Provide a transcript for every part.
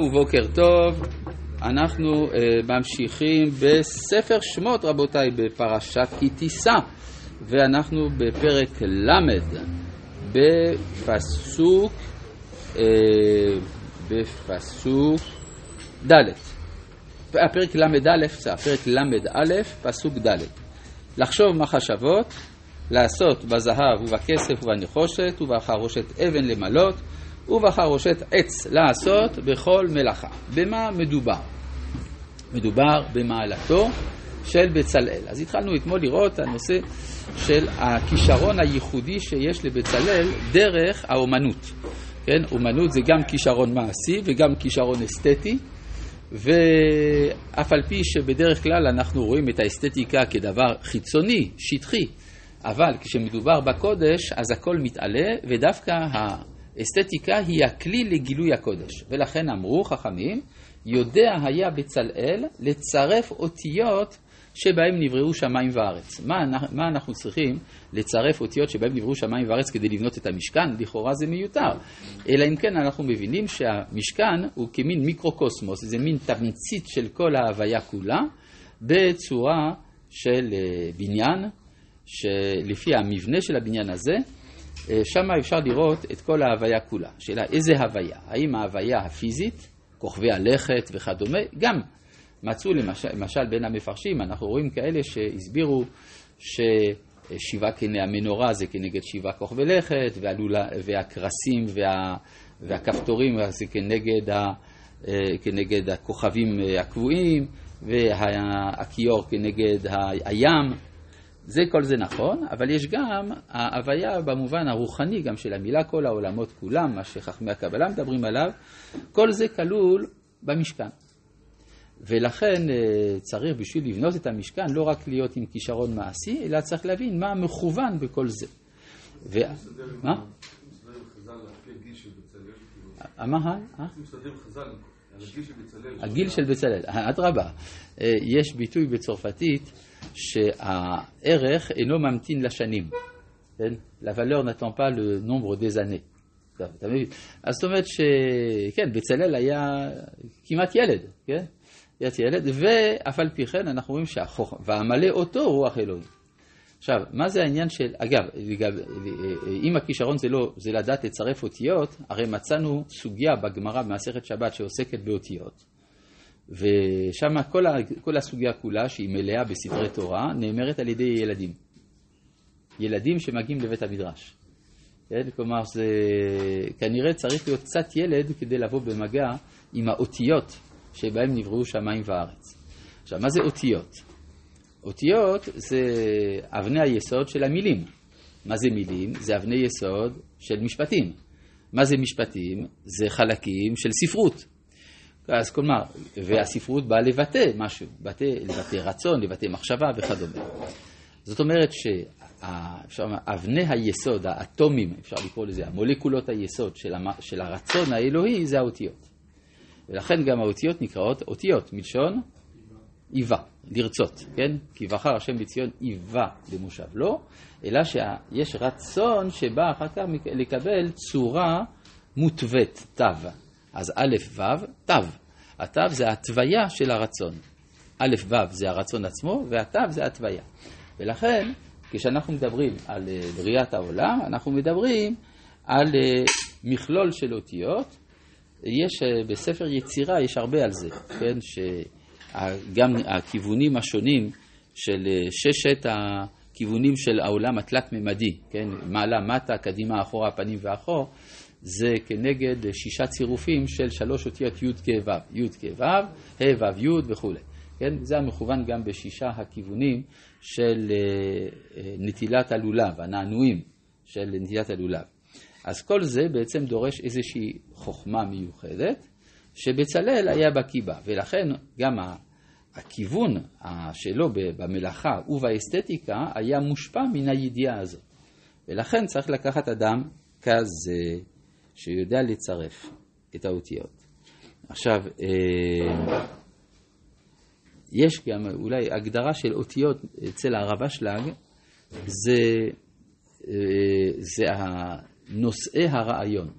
ובוקר טוב, אנחנו uh, ממשיכים בספר שמות רבותיי בפרשת כי תישא ואנחנו בפרק ל' בפסוק uh, בפסוק ד' הפרק ל"א, הפרק ל"א, פסוק ד' לחשוב מחשבות, לעשות בזהב ובכסף ובנחושת ובחרושת אבן למלות ובחרושת עץ לעשות בכל מלאכה. במה מדובר? מדובר במעלתו של בצלאל. אז התחלנו אתמול לראות את הנושא של הכישרון הייחודי שיש לבצלאל דרך האומנות. כן, אומנות זה גם כישרון מעשי וגם כישרון אסתטי, ואף על פי שבדרך כלל אנחנו רואים את האסתטיקה כדבר חיצוני, שטחי, אבל כשמדובר בקודש אז הכל מתעלה ודווקא אסתטיקה היא הכלי לגילוי הקודש, ולכן אמרו חכמים, יודע היה בצלאל לצרף אותיות שבהם נבראו שמיים וארץ. מה, מה אנחנו צריכים לצרף אותיות שבהם נבראו שמיים וארץ כדי לבנות את המשכן? לכאורה זה מיותר. אלא אם כן אנחנו מבינים שהמשכן הוא כמין מיקרוקוסמוס, זה מין תמצית של כל ההוויה כולה, בצורה של אה, בניין, שלפי המבנה של הבניין הזה, שם אפשר לראות את כל ההוויה כולה. שאלה, איזה הוויה? האם ההוויה הפיזית, כוכבי הלכת וכדומה? גם מצאו למשל, למשל בין המפרשים, אנחנו רואים כאלה שהסבירו ששבעה קני המנורה זה כנגד שבעה כוכבי לכת, והלולה, והקרסים וה, והכפתורים זה כנגד, ה, אה, כנגד הכוכבים הקבועים, והכיור כנגד הים. זה כל זה נכון, אבל יש גם ההוויה במובן הרוחני גם של המילה כל העולמות כולם, מה שחכמי הקבלה מדברים עליו, כל זה כלול במשכן. ולכן אה, צריך בשביל לבנות את המשכן לא רק להיות עם כישרון מעשי, אלא צריך להבין מה מכוון בכל זה. ו... מה? מה? הגיל של בצלאל, אדרבה. אה, יש ביטוי בצרפתית שהערך אינו ממתין לשנים. כן? La valeur n'attend pas le nombre des années. אז זאת אומרת שכן, בצלאל היה כמעט ילד, כן? היה ילד, ואף על פי כן אנחנו רואים שהחוכמה, והמלא אותו רוח אלוהים. עכשיו, מה זה העניין של, אגב, אם הכישרון זה לא, זה לדעת לצרף אותיות, הרי מצאנו סוגיה בגמרא במסכת שבת שעוסקת באותיות. ושם כל, כל הסוגיה כולה, שהיא מלאה בספרי תורה, נאמרת על ידי ילדים. ילדים שמגיעים לבית המדרש. כן? כלומר, זה כנראה צריך להיות קצת ילד כדי לבוא במגע עם האותיות שבהם נבראו שמיים וארץ. עכשיו, מה זה אותיות? אותיות זה אבני היסוד של המילים. מה זה מילים? זה אבני יסוד של משפטים. מה זה משפטים? זה חלקים של ספרות. אז כלומר, והספרות באה לבטא משהו, לבטא, לבטא רצון, לבטא מחשבה וכדומה. זאת אומרת שאבני היסוד, האטומים, אפשר לקרוא לזה, המולקולות היסוד של, המ... של הרצון האלוהי זה האותיות. ולכן גם האותיות נקראות אותיות, מלשון איבה, לרצות, כן? כי בחר השם בציון איבה למושב לא, אלא שיש רצון שבא אחר כך לקבל צורה מותווית, תו. אז א' ו', תו. התו זה התוויה של הרצון. א' ו' זה הרצון עצמו, והתו זה התוויה. ולכן, כשאנחנו מדברים על אה, בריאת העולם, אנחנו מדברים על אה, מכלול של אותיות. יש אה, בספר יצירה, יש הרבה על זה, כן? שגם הכיוונים השונים של ששת הכיוונים של העולם התלת-ממדי, כן? מעלה, מטה, קדימה, אחורה, פנים ואחור. זה כנגד שישה צירופים של שלוש אותיות י' כ' ו', י' כ' ו', ה' ו' י' וכולי. כן? זה המכוון גם בשישה הכיוונים של אה, אה, נטילת הלולב, הנענועים של נטילת הלולב. אז כל זה בעצם דורש איזושהי חוכמה מיוחדת, שבצלאל היה בקיא בה, ולכן גם הכיוון שלו במלאכה ובאסתטיקה היה מושפע מן הידיעה הזאת. ולכן צריך לקחת אדם כזה. שיודע לצרף את האותיות. עכשיו, אה, יש גם אולי הגדרה של אותיות אצל הרב אשלג, זה, אה, זה נושאי הרעיון.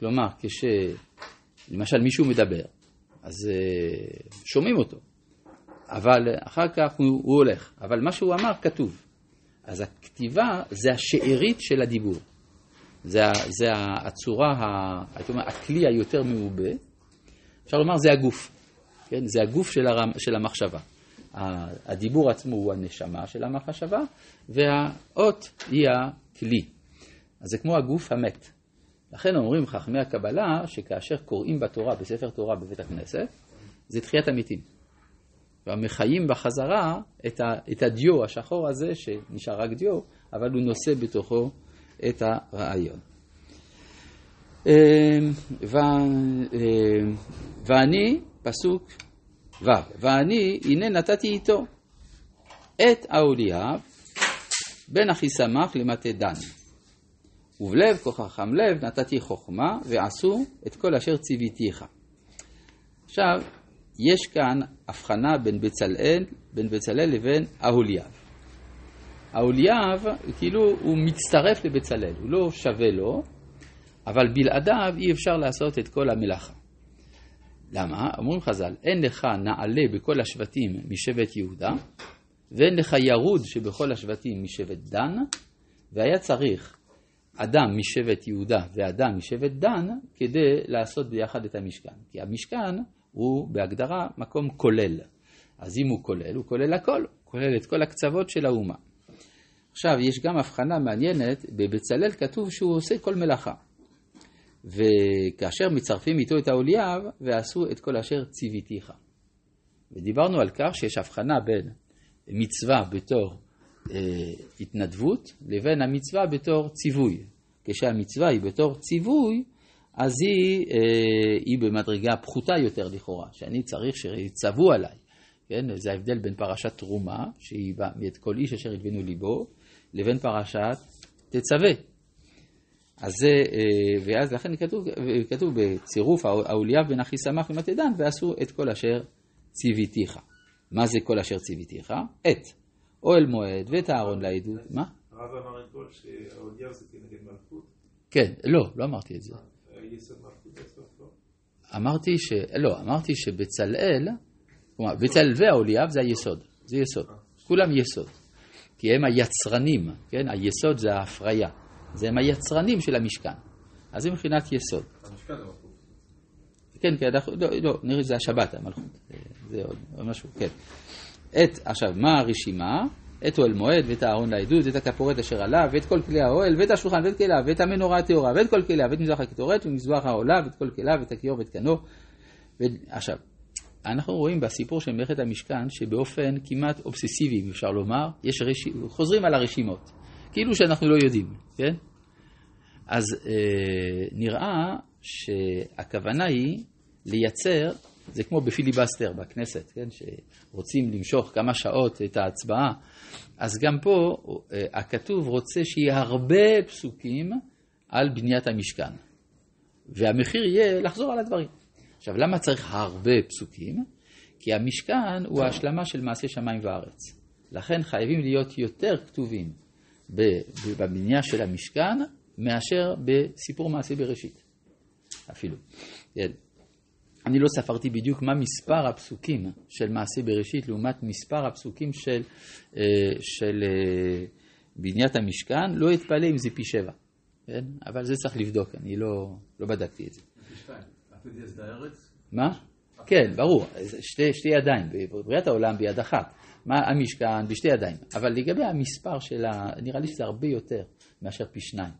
כלומר, למשל מישהו מדבר, אז אה, שומעים אותו, אבל אחר כך הוא, הוא הולך, אבל מה שהוא אמר כתוב. אז הכתיבה זה השארית של הדיבור. זה, זה הצורה, הייתי אומר, הכלי היותר מעובה. אפשר לומר, זה הגוף. כן? זה הגוף של, הרם, של המחשבה. הדיבור עצמו הוא הנשמה של המחשבה, והאות היא הכלי. אז זה כמו הגוף המת. לכן אומרים חכמי הקבלה שכאשר קוראים בתורה, בספר תורה בבית הכנסת, זה תחיית המתים. ומחיים בחזרה את הדיו השחור הזה, שנשאר רק דיו, אבל הוא נושא בתוכו את הרעיון. אמ, ו, אמ, ואני, פסוק ו', ואני, הנה נתתי איתו את אהוליאב בן אחיסמך למטה דן. ובלב כה חכם לב נתתי חוכמה ועשו את כל אשר ציוויתיך. עכשיו, יש כאן הבחנה בין בצלאל, בין בצלאל לבין אהוליאב. אהוליאב, כאילו, הוא מצטרף לבצלאל, הוא לא שווה לו, אבל בלעדיו אי אפשר לעשות את כל המלאכה. למה? אומרים חז"ל, אין לך נעלה בכל השבטים משבט יהודה, ואין לך ירוד שבכל השבטים משבט דן, והיה צריך אדם משבט יהודה ואדם משבט דן כדי לעשות ביחד את המשכן. כי המשכן הוא בהגדרה מקום כולל. אז אם הוא כולל, הוא כולל הכל, הוא כולל את כל הקצוות של האומה. עכשיו, יש גם הבחנה מעניינת, בבצלאל כתוב שהוא עושה כל מלאכה. וכאשר מצרפים איתו את האוליאב, ועשו את כל אשר ציוויתיך. ודיברנו על כך שיש הבחנה בין מצווה בתור אה, התנדבות לבין המצווה בתור ציווי. כשהמצווה היא בתור ציווי, אז היא, אה, היא במדרגה פחותה יותר לכאורה, שאני צריך שיצוו עליי. כן? זה ההבדל בין פרשת תרומה, שהיא באה מאת כל איש אשר הלווינו ליבו, לבין פרשת תצווה. אז זה, אה, ואז לכן כתוב, כתוב בצירוף האוליאב בן אחי שמח ומתדן, ועשו את כל אשר ציוויתיך. מה זה כל אשר ציוויתיך? את אוהל מועד ואת הארון לעדות. מה? הרב אמר אתמול שהאוליאב זה כנגד מלכות. כן, לא, לא אמרתי את זה. אמרתי ש... לא, אמרתי שבצלאל, כלומר, בצלאל והאוליאב זה היסוד, זה יסוד. כולם יסוד. כי הם היצרנים, כן? היסוד זה ההפריה. זה הם היצרנים של המשכן. אז זה מבחינת יסוד. המשכן זה מלכות. כן, כן, לא, לא, נראה שזה השבת, המלכות. זה עוד משהו, כן. את, עכשיו, מה הרשימה? את אוהל מועד, ואת הארון לעדות, ואת הכפורת אשר עליו, ואת כל כלי האוהל, ואת השולחן, ואת כליו, ואת המנורה הטהורה, ואת כל כליו, ואת מזבח הקטורת, ומזבח העולה, ואת כל כליו, ואת הכיור, ואת קנו. ו... עכשיו, אנחנו רואים בסיפור של מלאכת המשכן, שבאופן כמעט אובססיבי, אם אפשר לומר, יש רש... חוזרים על הרשימות, כאילו שאנחנו לא יודעים, כן? אז אה, נראה שהכוונה היא לייצר זה כמו בפיליבסטר בכנסת, כן? שרוצים למשוך כמה שעות את ההצבעה. אז גם פה אה, הכתוב רוצה שיהיה הרבה פסוקים על בניית המשכן. והמחיר יהיה לחזור על הדברים. עכשיו, למה צריך הרבה פסוקים? כי המשכן הוא ההשלמה של מעשה שמיים וארץ. לכן חייבים להיות יותר כתובים בבנייה של המשכן מאשר בסיפור מעשה בראשית, אפילו. כן. אני לא ספרתי בדיוק מה מספר הפסוקים של מעשה בראשית לעומת מספר הפסוקים של, אה, של אה, בניית המשכן, לא אתפלא אם זה פי שבע, כן? אבל זה צריך לבדוק, אני לא, לא בדקתי את זה. מה? כן, ברור, שתי, שתי ידיים, בבריאת העולם ביד אחת, מה המשכן בשתי ידיים, אבל לגבי המספר של ה... נראה לי שזה הרבה יותר מאשר פי שניים.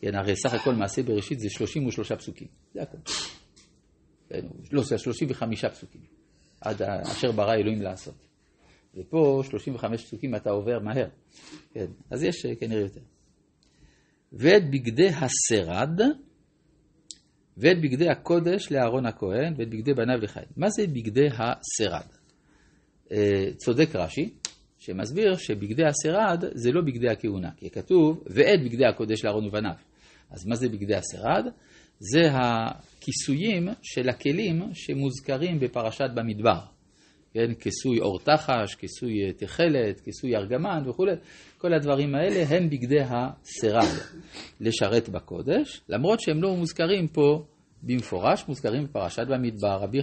כן, הרי סך הכל מעשה בראשית זה 33 פסוקים, זה הכל. כן, לא, זה 35 פסוקים, עד אשר ברא אלוהים לעשות. ופה 35 פסוקים אתה עובר מהר, כן, אז יש אה, כנראה יותר. ואת בגדי השרד, ואת בגדי הקודש לאהרון הכהן, ואת בגדי בניו לחיים. מה זה בגדי השרד? אה, צודק רש"י, שמסביר שבגדי השרד זה לא בגדי הכהונה, כי כתוב, ואת בגדי הקודש לאהרון ובניו. אז מה זה בגדי השרד? זה הכיסויים של הכלים שמוזכרים בפרשת במדבר. כן, כיסוי אור תחש, כיסוי תכלת, כיסוי ארגמן וכולי, כל הדברים האלה הם בגדי השרד לשרת בקודש, למרות שהם לא מוזכרים פה במפורש מוזכרים בפרשת במדבר. רבי